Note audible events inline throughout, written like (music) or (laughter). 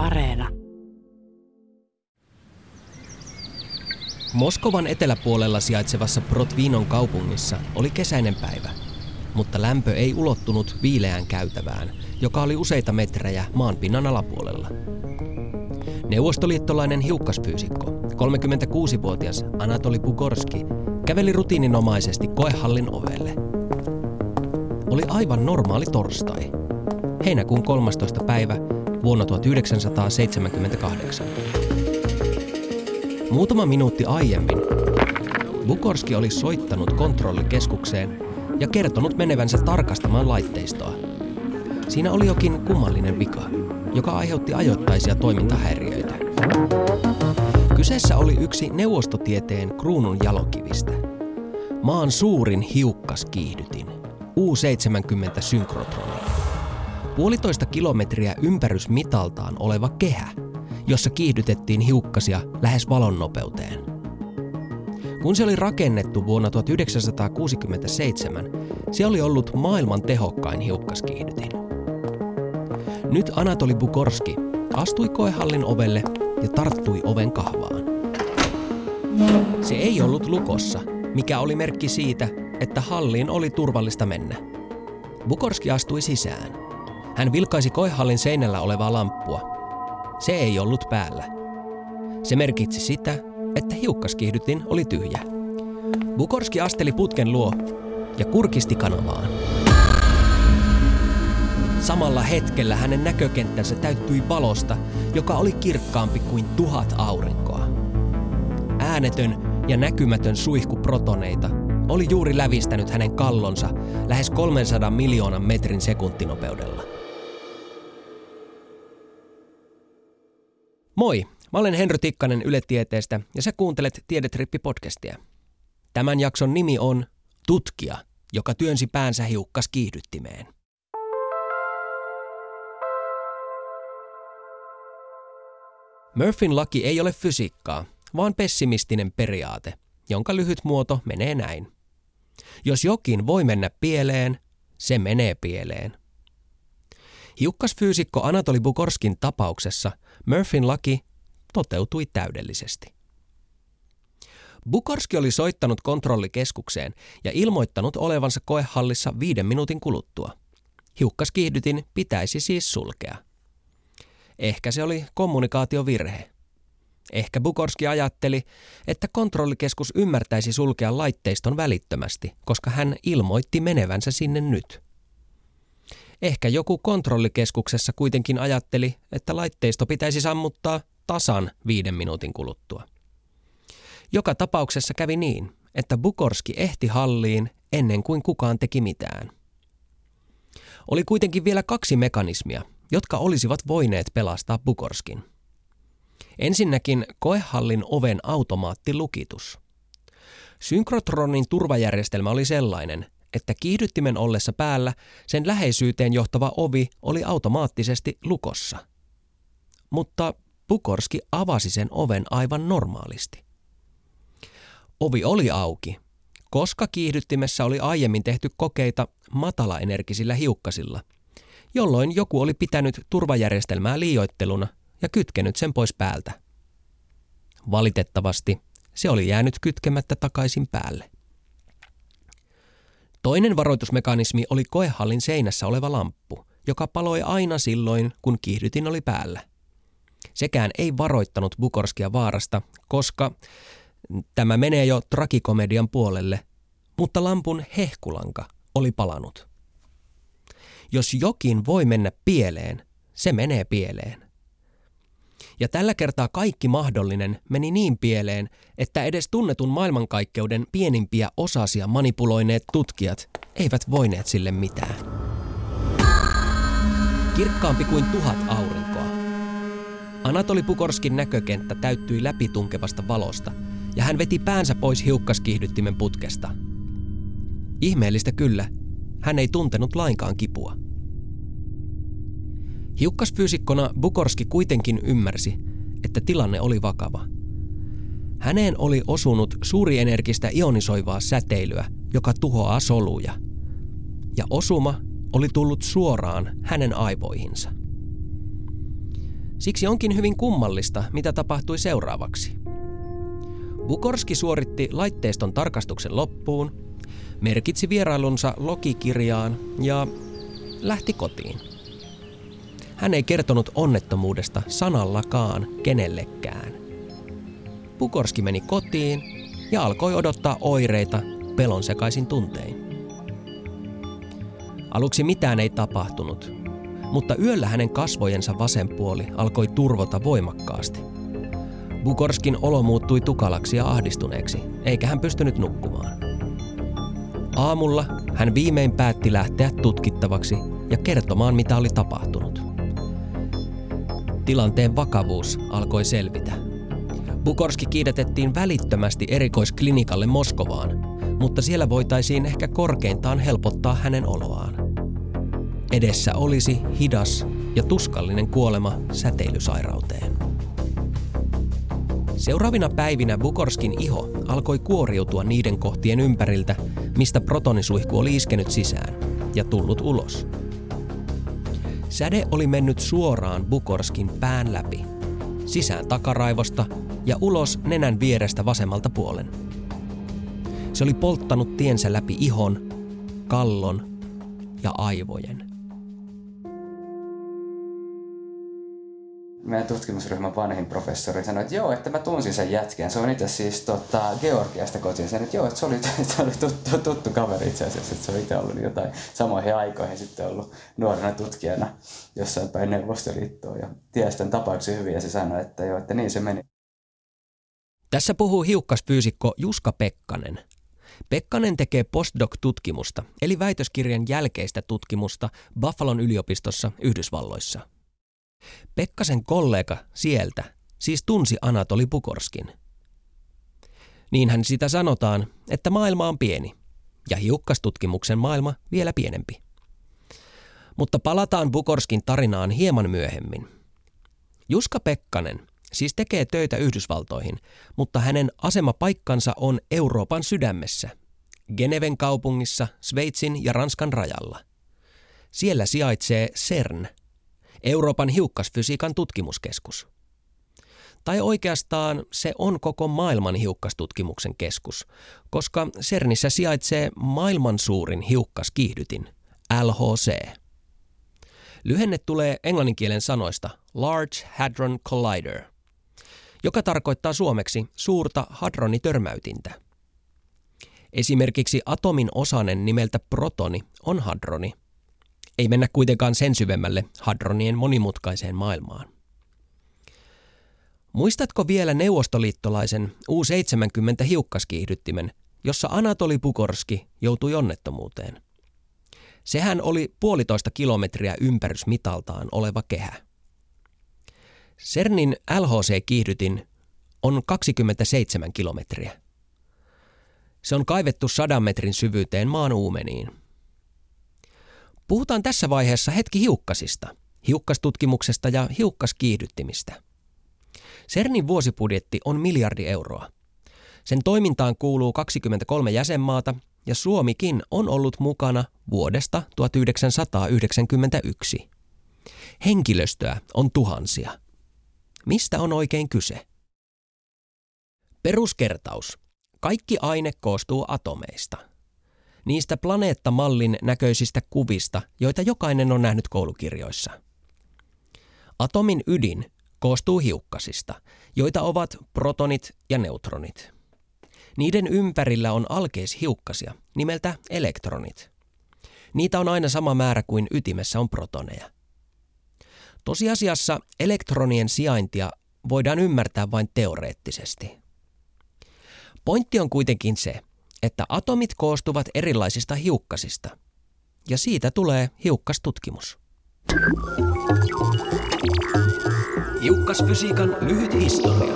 Areena. Moskovan eteläpuolella sijaitsevassa Protvinon kaupungissa oli kesäinen päivä, mutta lämpö ei ulottunut viileään käytävään, joka oli useita metrejä maanpinnan alapuolella. Neuvostoliittolainen hiukkasfyysikko, 36-vuotias Anatoli Bugorski, käveli rutiininomaisesti koehallin ovelle. Oli aivan normaali torstai, heinäkuun 13. päivä vuonna 1978. Muutama minuutti aiemmin Bukorski oli soittanut kontrollikeskukseen ja kertonut menevänsä tarkastamaan laitteistoa. Siinä oli jokin kummallinen vika, joka aiheutti ajoittaisia toimintahäiriöitä. Kyseessä oli yksi neuvostotieteen kruunun jalokivistä. Maan suurin hiukkaskiihdytin, U-70 synkrotroni. Puolitoista kilometriä ympärysmitaltaan oleva kehä, jossa kiihdytettiin hiukkasia lähes valon nopeuteen. Kun se oli rakennettu vuonna 1967, se oli ollut maailman tehokkain hiukkaskiihdytin. Nyt Anatoli Bukorski astui koehallin ovelle ja tarttui oven kahvaan. Se ei ollut lukossa, mikä oli merkki siitä, että halliin oli turvallista mennä. Bukorski astui sisään. Hän vilkaisi koehallin seinällä olevaa lamppua. Se ei ollut päällä. Se merkitsi sitä, että hiukkaskiihdytin oli tyhjä. Bukorski asteli putken luo ja kurkisti kanavaan. Samalla hetkellä hänen näkökenttänsä täyttyi valosta, joka oli kirkkaampi kuin tuhat aurinkoa. Äänetön ja näkymätön suihku protoneita oli juuri lävistänyt hänen kallonsa lähes 300 miljoonan metrin sekuntinopeudella. Moi, mä olen Henry Tikkanen Yle Tieteestä ja sä kuuntelet Tiedetrippi-podcastia. Tämän jakson nimi on Tutkija, joka työnsi päänsä hiukkas kiihdyttimeen. Murphyn laki ei ole fysiikkaa, vaan pessimistinen periaate, jonka lyhyt muoto menee näin. Jos jokin voi mennä pieleen, se menee pieleen. Hiukkasfyysikko Anatoli Bukorskin tapauksessa Murphyn laki toteutui täydellisesti. Bukorski oli soittanut kontrollikeskukseen ja ilmoittanut olevansa koehallissa viiden minuutin kuluttua. Hiukkaskiihdytin pitäisi siis sulkea – Ehkä se oli kommunikaatiovirhe. Ehkä Bukorski ajatteli, että kontrollikeskus ymmärtäisi sulkea laitteiston välittömästi, koska hän ilmoitti menevänsä sinne nyt. Ehkä joku kontrollikeskuksessa kuitenkin ajatteli, että laitteisto pitäisi sammuttaa tasan viiden minuutin kuluttua. Joka tapauksessa kävi niin, että Bukorski ehti halliin ennen kuin kukaan teki mitään. Oli kuitenkin vielä kaksi mekanismia, jotka olisivat voineet pelastaa Bukorskin. Ensinnäkin koehallin oven automaattilukitus. Synkrotronin turvajärjestelmä oli sellainen, että kiihdyttimen ollessa päällä sen läheisyyteen johtava ovi oli automaattisesti lukossa. Mutta Bukorski avasi sen oven aivan normaalisti. Ovi oli auki, koska kiihdyttimessä oli aiemmin tehty kokeita matalaenergisillä hiukkasilla – jolloin joku oli pitänyt turvajärjestelmää liioitteluna ja kytkenyt sen pois päältä. Valitettavasti se oli jäänyt kytkemättä takaisin päälle. Toinen varoitusmekanismi oli koehallin seinässä oleva lamppu, joka paloi aina silloin, kun kiihdytin oli päällä. Sekään ei varoittanut Bukorskia vaarasta, koska tämä menee jo trakikomedian puolelle, mutta lampun hehkulanka oli palanut. Jos jokin voi mennä pieleen, se menee pieleen. Ja tällä kertaa kaikki mahdollinen meni niin pieleen, että edes tunnetun maailmankaikkeuden pienimpiä osasia manipuloineet tutkijat eivät voineet sille mitään. Kirkkaampi kuin tuhat aurinkoa. Anatoli Pukorskin näkökenttä täyttyi läpitunkevasta valosta, ja hän veti päänsä pois hiukkaskiihdyttimen putkesta. Ihmeellistä kyllä, hän ei tuntenut lainkaan kipua. Hiukkasfyysikkona Bukorski kuitenkin ymmärsi, että tilanne oli vakava. Häneen oli osunut suurienergistä ionisoivaa säteilyä, joka tuhoaa soluja. Ja osuma oli tullut suoraan hänen aivoihinsa. Siksi onkin hyvin kummallista, mitä tapahtui seuraavaksi. Bukorski suoritti laitteiston tarkastuksen loppuun, merkitsi vierailunsa logikirjaan ja lähti kotiin. Hän ei kertonut onnettomuudesta sanallakaan kenellekään. Bukorski meni kotiin ja alkoi odottaa oireita pelon sekaisin tuntein. Aluksi mitään ei tapahtunut, mutta yöllä hänen kasvojensa vasen puoli alkoi turvota voimakkaasti. Bukorskin olo muuttui tukalaksi ja ahdistuneeksi, eikä hän pystynyt nukkumaan. Aamulla hän viimein päätti lähteä tutkittavaksi ja kertomaan, mitä oli tapahtunut. Tilanteen vakavuus alkoi selvitä. Bukorski kiidetettiin välittömästi erikoisklinikalle Moskovaan, mutta siellä voitaisiin ehkä korkeintaan helpottaa hänen oloaan. Edessä olisi hidas ja tuskallinen kuolema säteilysairauteen. Seuraavina päivinä Bukorskin iho alkoi kuoriutua niiden kohtien ympäriltä, mistä protonisuihku oli iskenyt sisään ja tullut ulos. Säde oli mennyt suoraan Bukorskin pään läpi, sisään takaraivosta ja ulos nenän vierestä vasemmalta puolen. Se oli polttanut tiensä läpi ihon, kallon ja aivojen. Meidän tutkimusryhmän vanhin professori sanoi, että joo, että mä tunsin sen jätkän. Se on itse siis tota, Georgiasta kotiin. Sanoi, että joo, että se oli, (laughs) se oli tuttu, tuttu kaveri itse asiassa. Että se on itse ollut jotain samoihin aikoihin sitten ollut nuorena tutkijana jossain päin Neuvostoliittoa. Ja tiesi tämän tapauksen hyvin ja se sanoi, että joo, että niin se meni. Tässä puhuu hiukkasfyysikko Juska Pekkanen. Pekkanen tekee postdoc-tutkimusta, eli väitöskirjan jälkeistä tutkimusta Buffalon yliopistossa Yhdysvalloissa – Pekkasen kollega sieltä siis tunsi Anatoli Pukorskin. Niinhän sitä sanotaan, että maailma on pieni ja hiukkastutkimuksen maailma vielä pienempi. Mutta palataan Bukorskin tarinaan hieman myöhemmin. Juska Pekkanen siis tekee töitä Yhdysvaltoihin, mutta hänen asemapaikkansa on Euroopan sydämessä, Geneven kaupungissa, Sveitsin ja Ranskan rajalla. Siellä sijaitsee CERN – Euroopan hiukkasfysiikan tutkimuskeskus. Tai oikeastaan se on koko maailman hiukkastutkimuksen keskus, koska CERNissä sijaitsee maailman suurin hiukkaskiihdytin, LHC. Lyhenne tulee englanninkielen sanoista Large Hadron Collider, joka tarkoittaa suomeksi suurta hadronitörmäytintä. Esimerkiksi atomin osanen nimeltä protoni on hadroni, ei mennä kuitenkaan sen syvemmälle hadronien monimutkaiseen maailmaan. Muistatko vielä neuvostoliittolaisen U-70 hiukkaskiihdyttimen, jossa Anatoli Pukorski joutui onnettomuuteen? Sehän oli puolitoista kilometriä ympärysmitaltaan oleva kehä. CERNin LHC-kiihdytin on 27 kilometriä. Se on kaivettu sadan metrin syvyyteen maan uumeniin – Puhutaan tässä vaiheessa hetki hiukkasista, hiukkastutkimuksesta ja hiukkaskiihdyttimistä. CERNin vuosibudjetti on miljardi euroa. Sen toimintaan kuuluu 23 jäsenmaata ja Suomikin on ollut mukana vuodesta 1991. Henkilöstöä on tuhansia. Mistä on oikein kyse? Peruskertaus. Kaikki aine koostuu atomeista – niistä planeettamallin näköisistä kuvista, joita jokainen on nähnyt koulukirjoissa. Atomin ydin koostuu hiukkasista, joita ovat protonit ja neutronit. Niiden ympärillä on alkeishiukkasia, nimeltä elektronit. Niitä on aina sama määrä kuin ytimessä on protoneja. Tosiasiassa elektronien sijaintia voidaan ymmärtää vain teoreettisesti. Pointti on kuitenkin se, että atomit koostuvat erilaisista hiukkasista. Ja siitä tulee hiukkastutkimus. Hiukkasfysiikan lyhyt historia.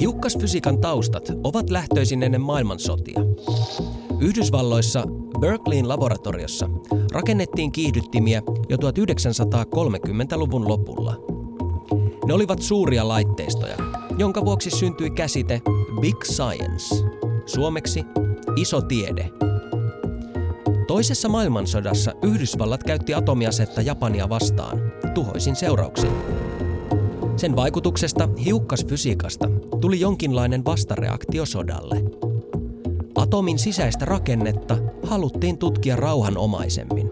Hiukkasfysiikan taustat ovat lähtöisin ennen maailmansotia. Yhdysvalloissa Berkeleyn laboratoriossa rakennettiin kiihdyttimiä jo 1930-luvun lopulla. Ne olivat suuria laitteistoja, jonka vuoksi syntyi käsite Big Science – Suomeksi iso tiede. Toisessa maailmansodassa Yhdysvallat käytti atomiasetta Japania vastaan, tuhoisin seurauksin. Sen vaikutuksesta hiukkasfysiikasta tuli jonkinlainen vastareaktio sodalle. Atomin sisäistä rakennetta haluttiin tutkia rauhanomaisemmin.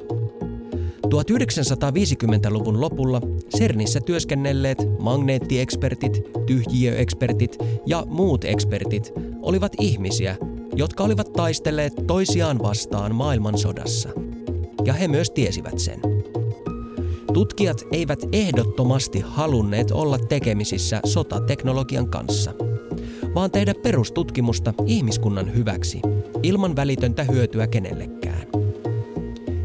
1950-luvun lopulla CERNissä työskennelleet magneettiekspertit, tyhjiöekspertit ja muut ekspertit olivat ihmisiä, jotka olivat taistelleet toisiaan vastaan maailmansodassa. Ja he myös tiesivät sen. Tutkijat eivät ehdottomasti halunneet olla tekemisissä sotateknologian kanssa, vaan tehdä perustutkimusta ihmiskunnan hyväksi, ilman välitöntä hyötyä kenellekään.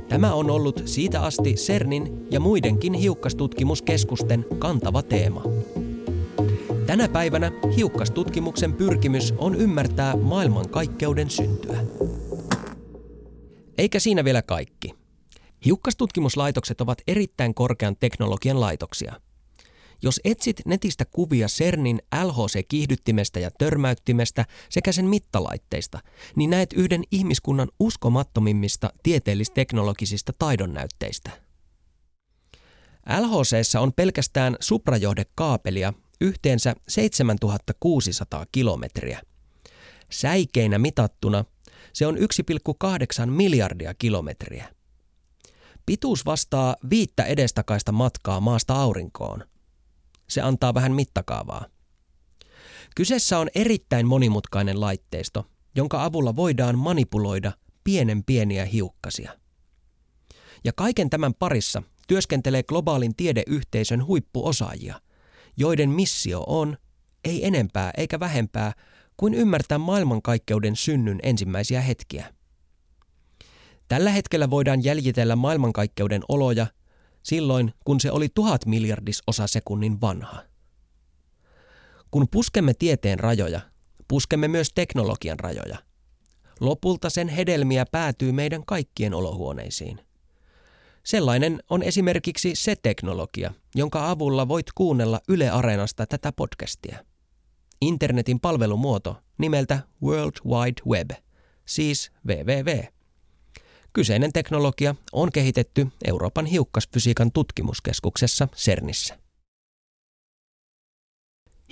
Tämä on ollut siitä asti CERNin ja muidenkin hiukkastutkimuskeskusten kantava teema. Tänä päivänä hiukkastutkimuksen pyrkimys on ymmärtää maailmankaikkeuden syntyä. Eikä siinä vielä kaikki. Hiukkastutkimuslaitokset ovat erittäin korkean teknologian laitoksia. Jos etsit netistä kuvia CERNin LHC-kiihdyttimestä ja törmäyttimestä sekä sen mittalaitteista, niin näet yhden ihmiskunnan uskomattomimmista tieteellisteknologisista taidonnäytteistä. LHCssä on pelkästään suprajohdekaapelia yhteensä 7600 kilometriä. Säikeinä mitattuna se on 1,8 miljardia kilometriä. Pituus vastaa viittä edestakaista matkaa maasta aurinkoon. Se antaa vähän mittakaavaa. Kyseessä on erittäin monimutkainen laitteisto, jonka avulla voidaan manipuloida pienen pieniä hiukkasia. Ja kaiken tämän parissa työskentelee globaalin tiedeyhteisön huippuosaajia, joiden missio on, ei enempää eikä vähempää, kuin ymmärtää maailmankaikkeuden synnyn ensimmäisiä hetkiä. Tällä hetkellä voidaan jäljitellä maailmankaikkeuden oloja silloin, kun se oli tuhat miljardisosa sekunnin vanha. Kun puskemme tieteen rajoja, puskemme myös teknologian rajoja. Lopulta sen hedelmiä päätyy meidän kaikkien olohuoneisiin. Sellainen on esimerkiksi se teknologia, jonka avulla voit kuunnella Yle Areenasta tätä podcastia. Internetin palvelumuoto nimeltä World Wide Web, siis www. Kyseinen teknologia on kehitetty Euroopan hiukkasfysiikan tutkimuskeskuksessa CERNissä.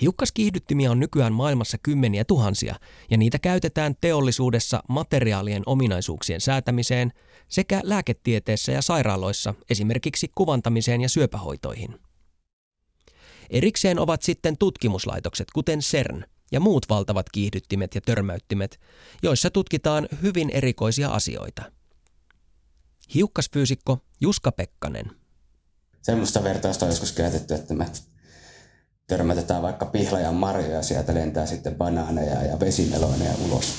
Hiukkaskiihdyttimiä on nykyään maailmassa kymmeniä tuhansia, ja niitä käytetään teollisuudessa materiaalien ominaisuuksien säätämiseen sekä lääketieteessä ja sairaaloissa esimerkiksi kuvantamiseen ja syöpähoitoihin. Erikseen ovat sitten tutkimuslaitokset, kuten CERN ja muut valtavat kiihdyttimet ja törmäyttimet, joissa tutkitaan hyvin erikoisia asioita. Hiukkasfyysikko Juska Pekkanen. Semmoista vertausta on joskus käytetty, että me törmätetään vaikka pihlajan marjoja, sieltä lentää sitten banaaneja ja vesimeloineja ulos.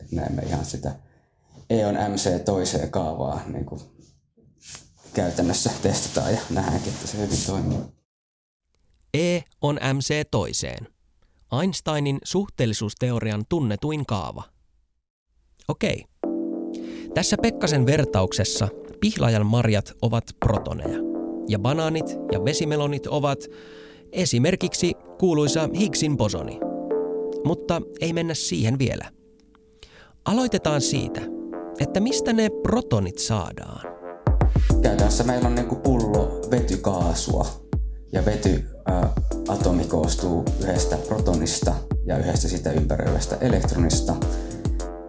Et näemme ihan sitä EON MC toiseen kaavaa niin kuin käytännössä testataan ja nähdäänkin, että se hyvin toimii. E on MC toiseen. Einsteinin suhteellisuusteorian tunnetuin kaava. Okei. Tässä Pekkasen vertauksessa pihlajan marjat ovat protoneja ja banaanit ja vesimelonit ovat Esimerkiksi kuuluisa Higgsin bosoni. Mutta ei mennä siihen vielä. Aloitetaan siitä, että mistä ne protonit saadaan. Käytännössä meillä on niinku pullo vetykaasua ja vetyatomi koostuu yhdestä protonista ja yhdestä sitä ympäröivästä elektronista.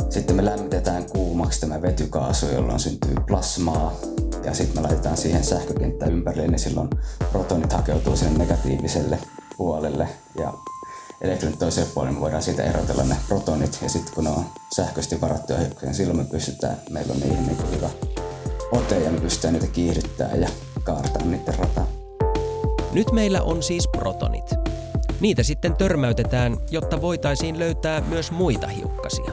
Sitten me lämmitetään kuumaksi tämä vetykaasu, jolloin syntyy plasmaa ja sitten me laitetaan siihen sähkökenttä ympärille, niin silloin protonit hakeutuu sinne negatiiviselle puolelle ja elektronit toiselle puolelle, me voidaan siitä erotella ne protonit ja sitten kun ne on sähköisesti varattuja hiukkasia, niin silloin me pystytään, meillä on niihin niin hyvä ote ja me pystytään niitä kiihdyttämään ja kaartamaan niiden rataa. Nyt meillä on siis protonit. Niitä sitten törmäytetään, jotta voitaisiin löytää myös muita hiukkasia.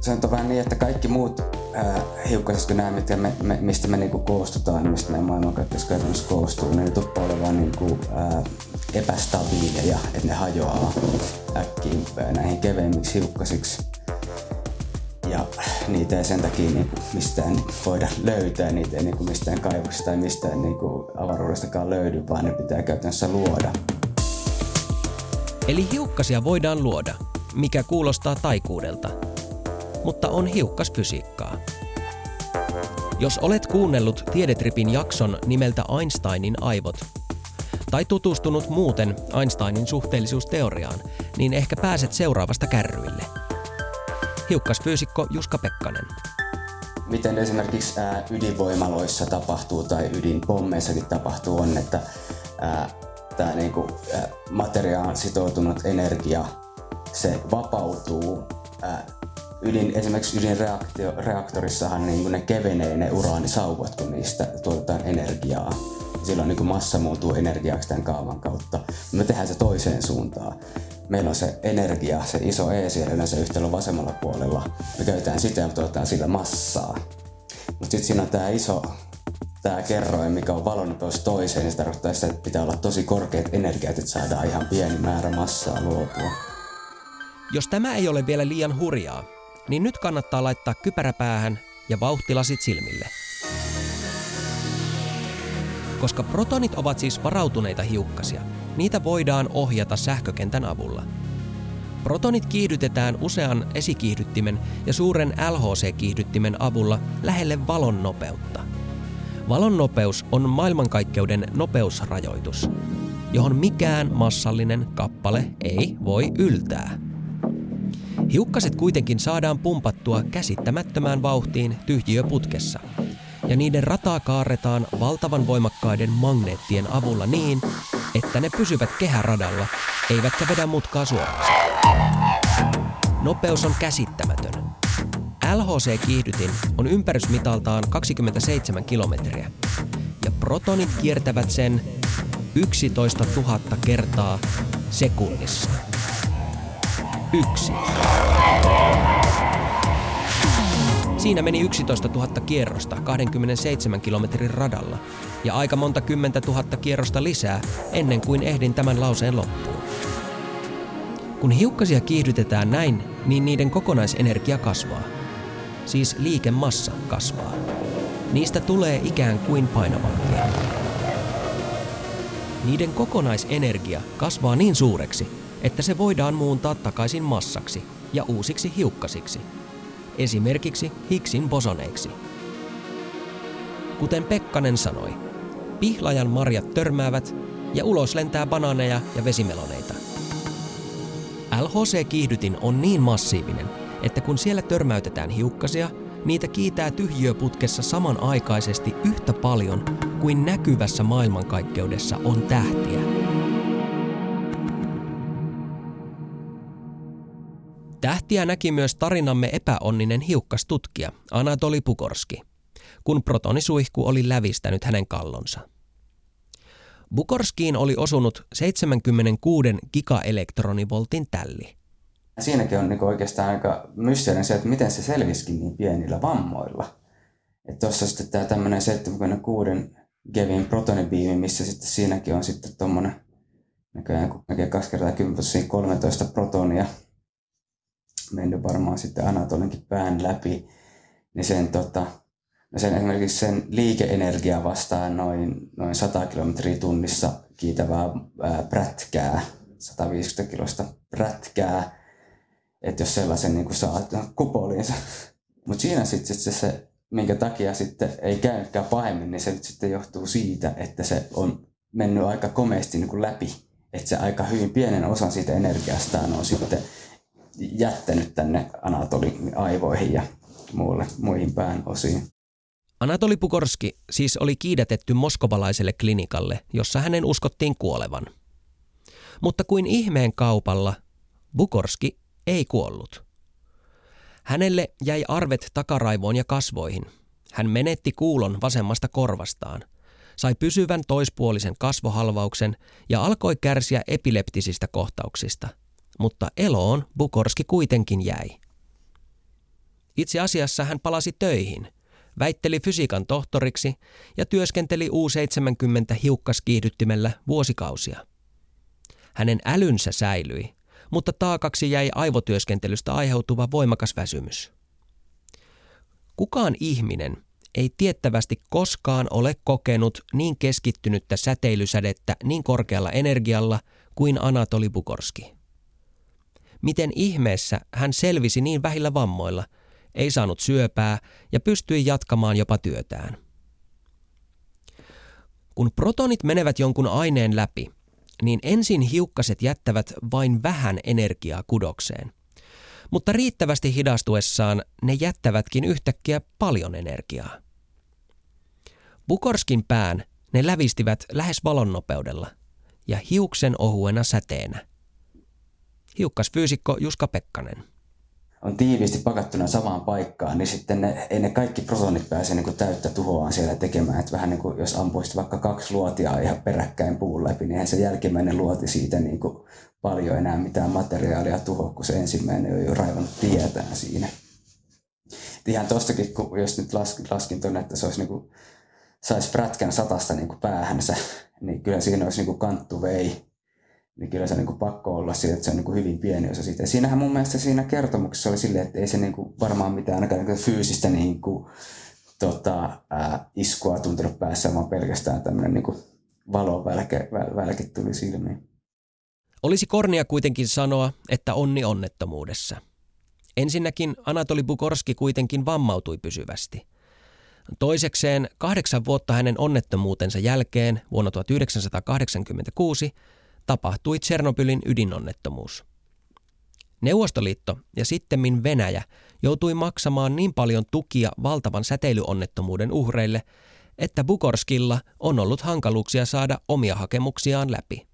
Se on vähän niin, että kaikki muut äh, hiukkasista nämä, me, me, mistä me niinku koostutaan, mistä meidän maailmankaikkeus käytännössä koostuu, ne tuppaa olemaan niinku, epästabiileja, että ne hajoaa äkkiin näihin keveimmiksi hiukkasiksi. Ja niitä ei sen takia niinku mistään voida löytää, niitä ei niinku mistään kaivoksista tai mistään niinku avaruudestakaan löydy, vaan ne pitää käytännössä luoda. Eli hiukkasia voidaan luoda, mikä kuulostaa taikuudelta, mutta on hiukkasfysiikkaa. Jos olet kuunnellut Tiedetripin jakson nimeltä Einsteinin aivot, tai tutustunut muuten Einsteinin suhteellisuusteoriaan, niin ehkä pääset seuraavasta kärryille. Hiukkasfyysikko Juska Pekkanen. Miten esimerkiksi ydinvoimaloissa tapahtuu tai ydinpommeissakin tapahtuu on, että tämä niinku, materiaan sitoutunut energia, se vapautuu ydin, esimerkiksi ydinreaktorissahan niin ne kevenee ne uraanisauvat, kun niistä tuotetaan energiaa. Silloin niin massa muuttuu energiaksi tämän kaavan kautta. Me tehdään se toiseen suuntaan. Meillä on se energia, se iso E siellä yleensä yhtälön vasemmalla puolella. Me käytetään sitä ja tuotetaan sillä massaa. Mutta sitten siinä on tämä iso tämä kerroin, mikä on valonnopeus toiseen, niin se tarkoittaa sitä, että pitää olla tosi korkeat energiat, että saadaan ihan pieni määrä massaa luotua. Jos tämä ei ole vielä liian hurjaa, niin nyt kannattaa laittaa kypärä päähän ja vauhtilasit silmille. Koska protonit ovat siis varautuneita hiukkasia, niitä voidaan ohjata sähkökentän avulla. Protonit kiihdytetään usean esikiihdyttimen ja suuren LHC-kiihdyttimen avulla lähelle valon nopeutta. Valon nopeus on maailmankaikkeuden nopeusrajoitus, johon mikään massallinen kappale ei voi yltää. Hiukkaset kuitenkin saadaan pumpattua käsittämättömään vauhtiin tyhjiöputkessa, ja niiden rataa kaarretaan valtavan voimakkaiden magneettien avulla niin, että ne pysyvät kehäradalla, eivätkä vedä mutkaa suoraksi. Nopeus on käsittämätön. LHC-kiihdytin on ympärysmitaltaan 27 kilometriä, ja protonit kiertävät sen 11 000 kertaa sekunnissa. Yksi. Siinä meni 11 000 kierrosta 27 kilometrin radalla ja aika monta kymmentä tuhatta kierrosta lisää ennen kuin ehdin tämän lauseen loppuun. Kun hiukkasia kiihdytetään näin, niin niiden kokonaisenergia kasvaa. Siis liikemassa kasvaa. Niistä tulee ikään kuin painavampia. Niiden kokonaisenergia kasvaa niin suureksi, että se voidaan muuntaa takaisin massaksi ja uusiksi hiukkasiksi, esimerkiksi Higgsin bosoneiksi. Kuten Pekkanen sanoi, pihlajan marjat törmäävät ja ulos lentää banaaneja ja vesimeloneita. LHC-kiihdytin on niin massiivinen, että kun siellä törmäytetään hiukkasia, niitä kiitää tyhjiöputkessa samanaikaisesti yhtä paljon kuin näkyvässä maailmankaikkeudessa on tähtiä. Tähtiä näki myös tarinamme epäonninen hiukkastutkija Anatoli Pukorski, kun protonisuihku oli lävistänyt hänen kallonsa. Bukorskiin oli osunut 76 gigaelektronivoltin tälli. Siinäkin on niin oikeastaan aika mysteerinen se, että miten se selvisikin niin pienillä vammoilla. Että tuossa sitten tämä tämmöinen 76 Gevin protonibiimi, missä sitten siinäkin on sitten tuommoinen näköjään näkee kaksi kertaa 10 13 protonia mennyt varmaan sitten Anatolinkin pään läpi, niin sen, tota, no sen esimerkiksi sen liikeenergia vastaa noin, noin 100 kilometriä tunnissa kiitävää ää, prätkää, 150 kilosta prätkää, että jos sellaisen niin saa kupoliinsa. (laughs) Mutta siinä sitten sit se, se, minkä takia sitten ei käynytkään pahemmin, niin se nyt sitten johtuu siitä, että se on mennyt aika komeasti niin kuin läpi. Että se aika hyvin pienen osan siitä energiastaan on sitten jättänyt tänne Anatolin aivoihin ja muulle, muihin pään osiin. Anatoli Pukorski siis oli kiidätetty moskovalaiselle klinikalle, jossa hänen uskottiin kuolevan. Mutta kuin ihmeen kaupalla, Bukorski ei kuollut. Hänelle jäi arvet takaraivoon ja kasvoihin. Hän menetti kuulon vasemmasta korvastaan, sai pysyvän toispuolisen kasvohalvauksen ja alkoi kärsiä epileptisistä kohtauksista – mutta eloon Bukorski kuitenkin jäi. Itse asiassa hän palasi töihin, väitteli fysiikan tohtoriksi ja työskenteli U70 hiukkaskiihdyttimellä vuosikausia. Hänen älynsä säilyi, mutta taakaksi jäi aivotyöskentelystä aiheutuva voimakas väsymys. Kukaan ihminen ei tiettävästi koskaan ole kokenut niin keskittynyttä säteilysädettä niin korkealla energialla kuin Anatoli Bukorski miten ihmeessä hän selvisi niin vähillä vammoilla, ei saanut syöpää ja pystyi jatkamaan jopa työtään. Kun protonit menevät jonkun aineen läpi, niin ensin hiukkaset jättävät vain vähän energiaa kudokseen. Mutta riittävästi hidastuessaan ne jättävätkin yhtäkkiä paljon energiaa. Bukorskin pään ne lävistivät lähes valonnopeudella ja hiuksen ohuena säteenä. Hiukkasfyysikko Juska Pekkanen on tiiviisti pakattuna samaan paikkaan, niin sitten ne, ei ne kaikki protonit pääse niin kuin täyttä tuhoaan siellä tekemään. Että vähän niin kuin jos ampuisit vaikka kaksi luotia ihan peräkkäin puun läpi, niin eihän se jälkimmäinen luoti siitä niin kuin paljon enää mitään materiaalia tuhoa, kun se ensimmäinen on jo raivannut tietään siinä. Et ihan tostakin, kun jos nyt laskin, laskin tuonne, että se olisi niin kuin, saisi prätkän satasta niin kuin päähänsä, niin kyllä siinä olisi niin kuin kanttu vei niin kyllä se on niin pakko olla siitä, että se on niin hyvin pieni osa siitä. Ja siinähän mun mielestä siinä kertomuksessa oli silleen, että ei se niin kuin varmaan mitään ainakaan niin fyysistä niin kuin, tota, ää, iskua tuntunut päässä, vaan pelkästään tämmöinen niin valovälke välke tuli silmiin. Olisi kornia kuitenkin sanoa, että onni onnettomuudessa. Ensinnäkin Anatoli Bukorski kuitenkin vammautui pysyvästi. Toisekseen kahdeksan vuotta hänen onnettomuutensa jälkeen vuonna 1986 tapahtui Tsernobylin ydinonnettomuus. Neuvostoliitto ja sittemmin Venäjä joutui maksamaan niin paljon tukia valtavan säteilyonnettomuuden uhreille, että Bukorskilla on ollut hankaluuksia saada omia hakemuksiaan läpi.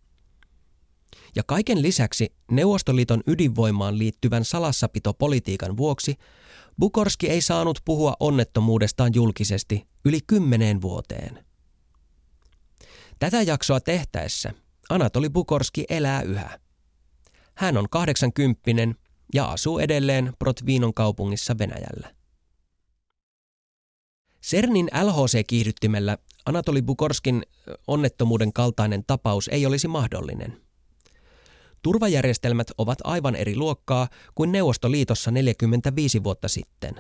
Ja kaiken lisäksi Neuvostoliiton ydinvoimaan liittyvän salassapitopolitiikan vuoksi Bukorski ei saanut puhua onnettomuudestaan julkisesti yli kymmeneen vuoteen. Tätä jaksoa tehtäessä Anatoli Bukorski elää yhä. Hän on 80 ja asuu edelleen Protvinon kaupungissa Venäjällä. CERNin LHC-kiihdyttimellä Anatoli Bukorskin onnettomuuden kaltainen tapaus ei olisi mahdollinen. Turvajärjestelmät ovat aivan eri luokkaa kuin Neuvostoliitossa 45 vuotta sitten.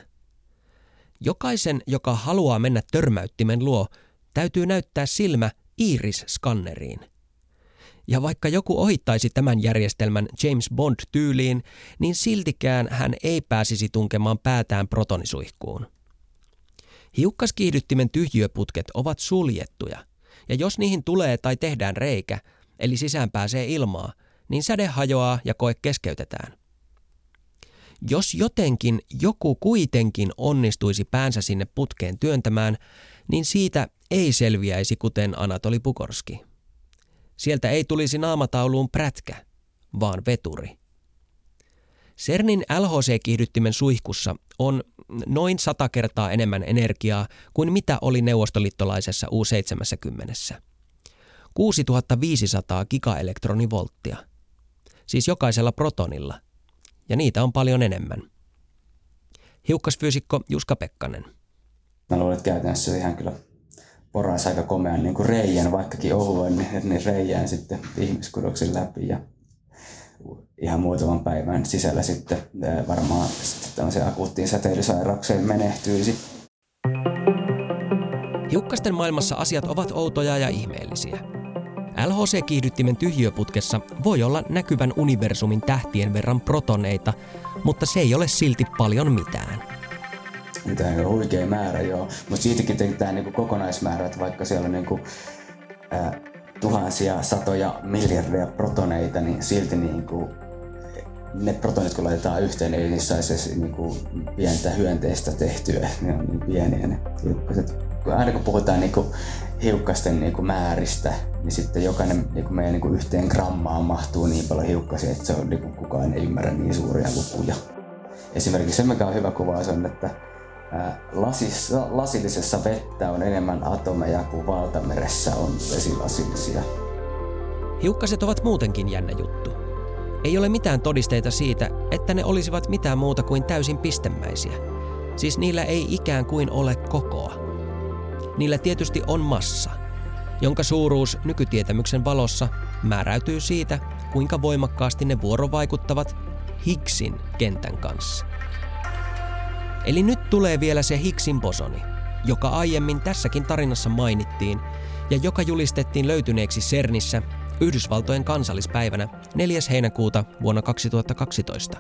Jokaisen, joka haluaa mennä törmäyttimen luo, täytyy näyttää silmä iris-skanneriin – ja vaikka joku ohittaisi tämän järjestelmän James Bond-tyyliin, niin siltikään hän ei pääsisi tunkemaan päätään protonisuihkuun. Hiukkaskiihdyttimen tyhjiöputket ovat suljettuja, ja jos niihin tulee tai tehdään reikä, eli sisään pääsee ilmaa, niin säde hajoaa ja koe keskeytetään. Jos jotenkin joku kuitenkin onnistuisi päänsä sinne putkeen työntämään, niin siitä ei selviäisi kuten Anatoli Pukorski. Sieltä ei tulisi naamatauluun prätkä, vaan veturi. CERNin LHC-kiihdyttimen suihkussa on noin sata kertaa enemmän energiaa kuin mitä oli neuvostoliittolaisessa U-70. 6500 gigaelektronivolttia. Siis jokaisella protonilla. Ja niitä on paljon enemmän. Hiukkasfyysikko Juska Pekkanen. Mä luulen, että käytännössä ihan kyllä poraisi aika komean niin kuin reijän, vaikkakin ohuen, niin, niin reijään sitten ihmiskudoksen läpi ja ihan muutaman päivän sisällä sitten varmaan sitten tämmöiseen akuuttiin säteilysairaukseen menehtyisi. Hiukkasten maailmassa asiat ovat outoja ja ihmeellisiä. LHC-kiihdyttimen tyhjöputkessa voi olla näkyvän universumin tähtien verran protoneita, mutta se ei ole silti paljon mitään mitä on huikea määrä joo. Mutta siitäkin tehdään niinku kokonaismäärä, että vaikka siellä on niinku, ää, tuhansia, satoja, miljardeja protoneita, niin silti niinku, ne protonit kun laitetaan yhteen, niin niissä saisi niinku pientä hyönteistä tehtyä, ne on niin pieniä ne hiukkaset. Aina kun puhutaan niinku hiukkasten niinku määristä, niin sitten jokainen niinku meidän niinku yhteen grammaan mahtuu niin paljon hiukkasia, että se on, niinku, kukaan ei ymmärrä niin suuria lukuja. Esimerkiksi se, mikä on hyvä kuvaus on, että lasissa, lasillisessa vettä on enemmän atomeja kuin valtameressä on vesilasillisia. Hiukkaset ovat muutenkin jännä juttu. Ei ole mitään todisteita siitä, että ne olisivat mitään muuta kuin täysin pistemäisiä. Siis niillä ei ikään kuin ole kokoa. Niillä tietysti on massa, jonka suuruus nykytietämyksen valossa määräytyy siitä, kuinka voimakkaasti ne vuorovaikuttavat Higgsin kentän kanssa. Eli nyt tulee vielä se Higgsin bosoni, joka aiemmin tässäkin tarinassa mainittiin ja joka julistettiin löytyneeksi CERNissä Yhdysvaltojen kansallispäivänä 4. heinäkuuta vuonna 2012.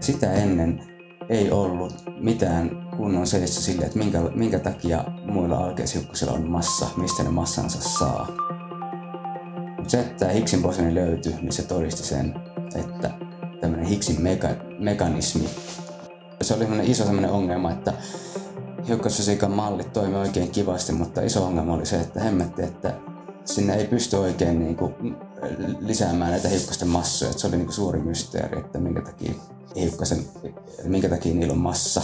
Sitä ennen ei ollut mitään kunnon selitystä sille, että minkä, minkä takia muilla alkeishiukkasilla on massa, mistä ne massansa saa. Mutta se, että Higgsin bosoni löytyi, niin se todisti sen, että tämmöinen Higgsin meka- mekanismi, se oli iso semmoinen ongelma, että hiukkasfysiikan mallit toimi oikein kivasti, mutta iso ongelma oli se, että hemmetti, että sinne ei pysty oikein niin kuin lisäämään näitä hiukkasten massoja. Että se oli niin kuin suuri mysteeri, että minkä takia, hiukkasen, minkä takia niillä on massa.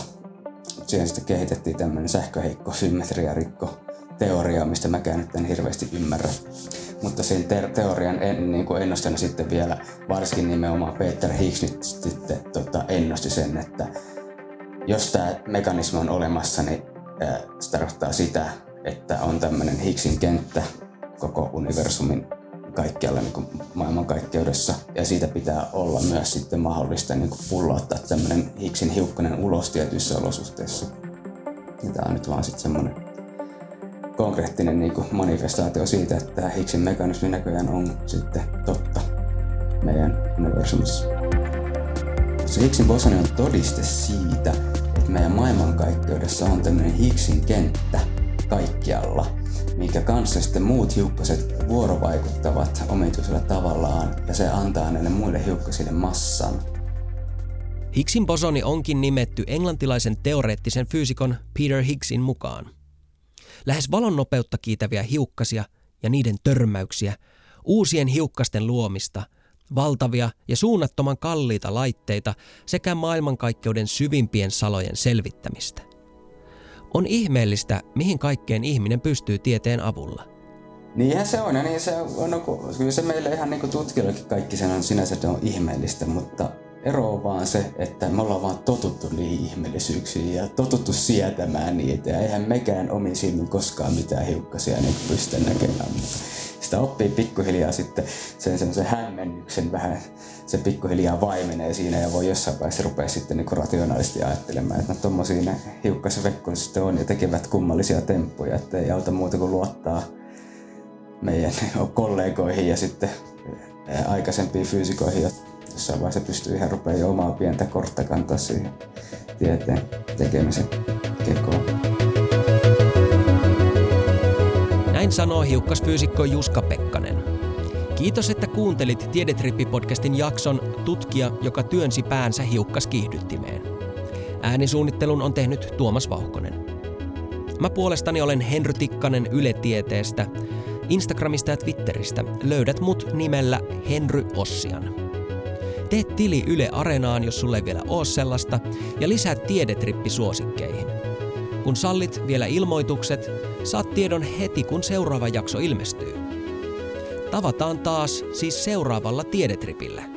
Siihen sitten kehitettiin tämmöinen sähköheikko, symmetriarikko teoria, mistä mäkään nyt en hirveästi ymmärrä. Mutta sen te- teorian en, niin kuin ennustana sitten vielä, varsinkin nimenomaan Peter Higgs nyt sitten tota, ennusti sen, että jos tämä mekanismi on olemassa, niin se tarkoittaa sitä, että on tämmöinen Higgsin kenttä koko universumin kaikkialla niin kuin maailmankaikkeudessa. Ja siitä pitää olla myös sitten mahdollista niin kuin pulloittaa tämmöinen Higgsin hiukkanen ulos tietyissä olosuhteissa. Ja tämä on nyt vaan sitten semmoinen konkreettinen niin kuin manifestaatio siitä, että Higgsin mekanismi näköjään on sitten totta meidän universumissa. Se Higgsin bosoni on todiste siitä, että meidän maailmankaikkeudessa on tämmöinen Higgsin kenttä kaikkialla, minkä kanssa sitten muut hiukkaset vuorovaikuttavat omituisella tavallaan ja se antaa näille muille hiukkasille massan. Higgsin bosoni onkin nimetty englantilaisen teoreettisen fyysikon Peter Higgsin mukaan. Lähes valon nopeutta kiitäviä hiukkasia ja niiden törmäyksiä, uusien hiukkasten luomista – valtavia ja suunnattoman kalliita laitteita sekä maailmankaikkeuden syvimpien salojen selvittämistä. On ihmeellistä, mihin kaikkeen ihminen pystyy tieteen avulla. Niinhän se on, ja niin se on, no, kyllä se meille ihan niin tutkijoillekin kaikki sen on sinänsä on ihmeellistä, mutta ero on vaan se, että me ollaan vaan totuttu niihin ihmeellisyyksiin ja totuttu sietämään niitä, ja eihän mekään omin silmin koskaan mitään hiukkasia niin pysty näkemään. Mutta sitä oppii pikkuhiljaa sitten sen semmoisen hämmennyksen vähän, se pikkuhiljaa vaimenee siinä ja voi jossain vaiheessa rupea sitten niin rationaalisesti ajattelemaan, että no tommosia ne hiukkasvekkun sitten on ja tekevät kummallisia temppuja, että ei auta muuta kuin luottaa meidän kollegoihin ja sitten aikaisempiin fyysikoihin, jossain vaiheessa pystyy ihan rupeaa jo omaa pientä kortta kantaa siihen tieteen tekemisen kekoon. Näin sanoo hiukkasfyysikko Juska Pekkanen. Kiitos, että kuuntelit Tiedetrippi-podcastin jakson Tutkija, joka työnsi päänsä hiukkaskiihdyttimeen. Äänisuunnittelun on tehnyt Tuomas Vauhkonen. Mä puolestani olen Henry Tikkanen Yle Tieteestä. Instagramista ja Twitteristä löydät mut nimellä Henry Ossian. Tee tili Yle Areenaan, jos sulle ei vielä oo sellaista, ja lisää Tiedetrippi suosikkeihin. Kun sallit vielä ilmoitukset, saat tiedon heti kun seuraava jakso ilmestyy. Tavataan taas siis seuraavalla tiedetripillä.